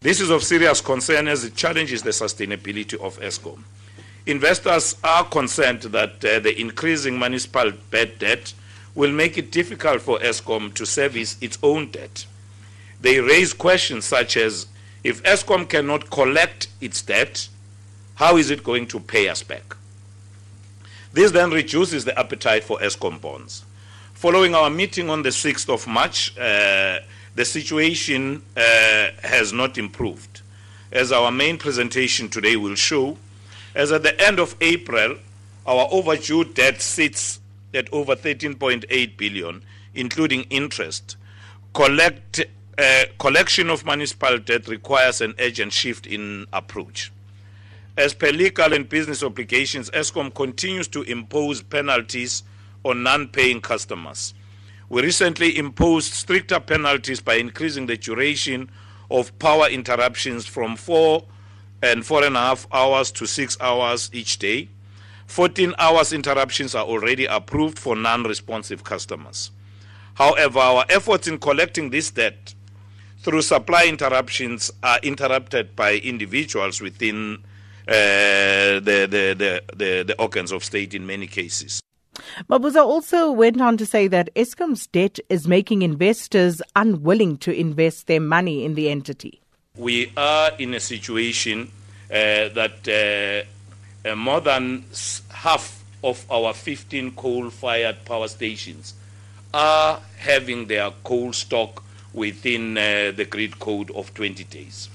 This is of serious concern as it challenges the sustainability of Eskom. Investors are concerned that uh, the increasing municipal bad debt will make it difficult for Eskom to service its own debt. They raise questions such as if Eskom cannot collect its debt, how is it going to pay us back? This then reduces the appetite for Eskom bonds. Following our meeting on the 6th of March, uh, the situation uh, has not improved. As our main presentation today will show, as at the end of April, our overdue debt sits at over 13.8 billion, including interest. Collect, uh, collection of municipal debt requires an urgent shift in approach. As per legal and business obligations, Eskom continues to impose penalties on non-paying customers. We recently imposed stricter penalties by increasing the duration of power interruptions from four and four and a half hours to six hours each day. 14 hours interruptions are already approved for non responsive customers. However, our efforts in collecting this debt through supply interruptions are interrupted by individuals within uh, the, the, the, the, the organs of state in many cases. Mabuza also went on to say that Eskom's debt is making investors unwilling to invest their money in the entity. We are in a situation uh, that uh, uh, more than half of our 15 coal fired power stations are having their coal stock within uh, the grid code of 20 days.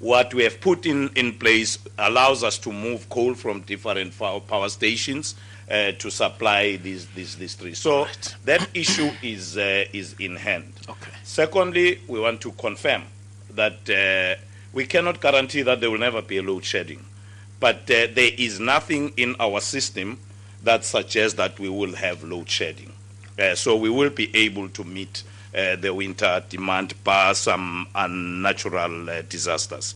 What we have put in, in place allows us to move coal from different power stations uh, to supply these, these, these three. So right. that issue is, uh, is in hand. Okay. Secondly, we want to confirm that uh, we cannot guarantee that there will never be a load shedding. But uh, there is nothing in our system that suggests that we will have load shedding. Uh, so we will be able to meet the winter demand bar some unnatural disasters.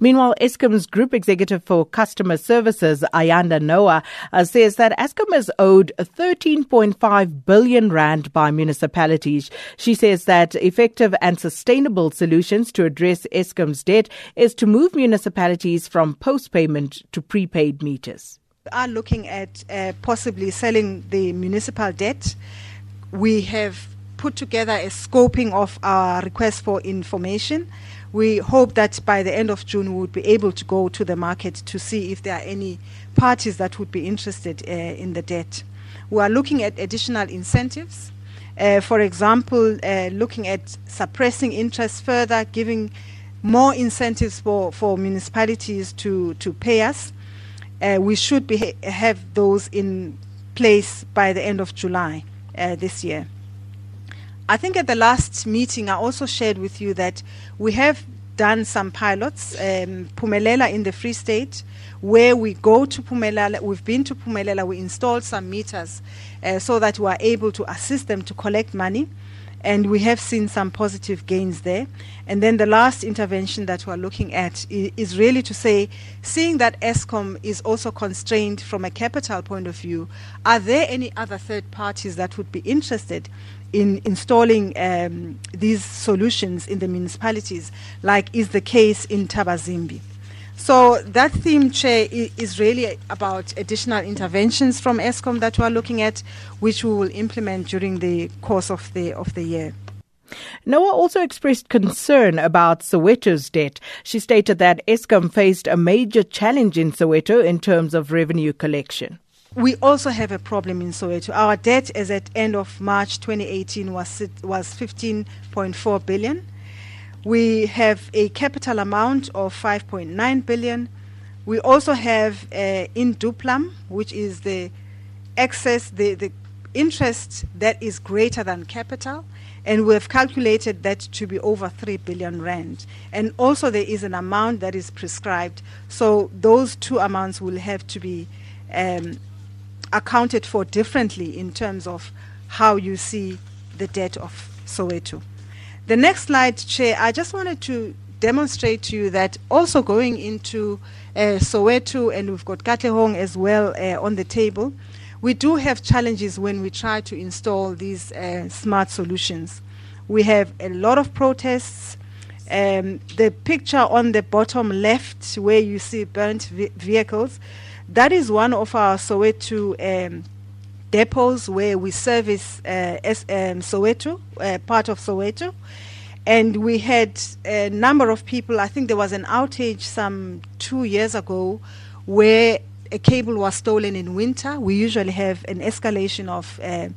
Meanwhile, Eskom's Group Executive for Customer Services, Ayanda Noah, uh, says that Eskom is owed 13.5 billion rand by municipalities. She says that effective and sustainable solutions to address Eskom's debt is to move municipalities from post-payment to prepaid meters. We are looking at uh, possibly selling the municipal debt. We have put together a scoping of our request for information we hope that by the end of June we would be able to go to the market to see if there are any parties that would be interested uh, in the debt. We are looking at additional incentives. Uh, for example, uh, looking at suppressing interest further, giving more incentives for, for municipalities to, to pay us. Uh, we should be ha- have those in place by the end of July uh, this year. I think at the last meeting, I also shared with you that we have done some pilots, um, Phumelela in the Free State, where we go to Phumelela, we've been to Phumelela, we installed some meters uh, so that we are able to assist them to collect money. And we have seen some positive gains there. And then the last intervention that we're looking at is really to say, seeing that Eskom is also constrained from a capital point of view, are there any other third parties that would be interested in installing um, these solutions in the municipalities, like is the case in Thabazimbi. So that theme, Chair, is really about additional interventions from Eskom that we are looking at, which we will implement during the course of the of the year. Noah also expressed concern about Soweto's debt. She stated that Eskom faced a major challenge in Soweto in terms of revenue collection. We also have a problem in Soweto. Our debt as at end of March 2018 was was 15.4 billion. We have a capital amount of 5.9 billion. We also have uh, in duplum, which is the excess, the, the interest that is greater than capital, and we have calculated that to be over 3 billion rand. And also there is an amount that is prescribed. So those two amounts will have to be um, accounted for differently in terms of how you see the debt of Soweto. The next slide, Chair, I just wanted to demonstrate to you that also going into uh, Soweto, and we've got Katlehong as well uh, on the table, we do have challenges when we try to install these uh, smart solutions. We have a lot of protests. Um, the picture on the bottom left, where you see burnt ve- vehicles, that is one of our Soweto um, depots where we service uh, um, Soweto, uh, part of Soweto. And we had a number of people, I think there was an outage some two years ago where a cable was stolen in winter. We usually have an escalation of um,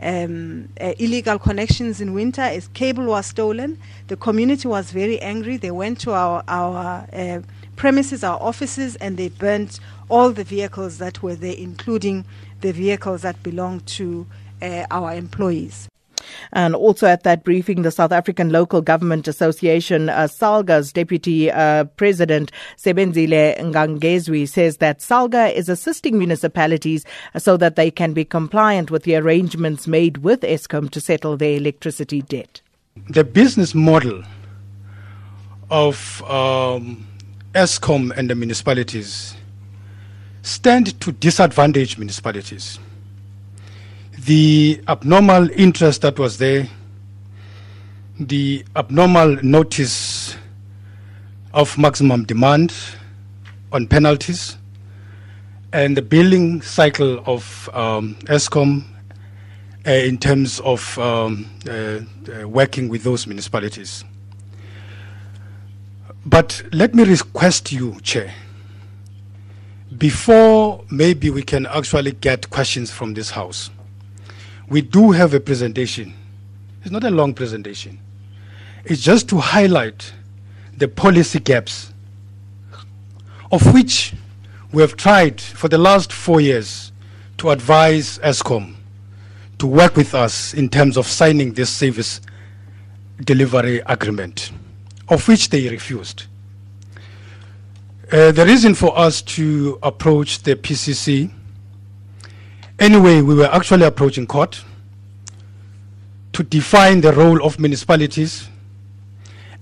um, uh, illegal connections in winter. A cable was stolen. The community was very angry. They went to our, our uh, premises, our offices, and they burnt all the vehicles that were there, including the vehicles that belong to uh, our employees. And also at that briefing, the South African Local Government Association, uh, SALGA's deputy uh, president, Sebenzile Ngangezwi, says that SALGA is assisting municipalities so that they can be compliant with the arrangements made with Eskom to settle their electricity debt. The business model of um, Eskom and the municipalities stand to disadvantage municipalities. The abnormal interest that was there, the abnormal notice of maximum demand on penalties, and the billing cycle of um, Eskom uh, in terms of um, uh, uh, working with those municipalities. But let me request you, Chair, before maybe we can actually get questions from this House, we do have a presentation. It's not a long presentation. It's just to highlight the policy gaps, of which we have tried for the last four years to advise Eskom to work with us in terms of signing this service delivery agreement, of which they refused. Uh, the reason for us to approach the PCC, anyway, we were actually approaching court to define the role of municipalities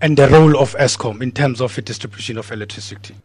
and the role of Eskom in terms of the distribution of electricity.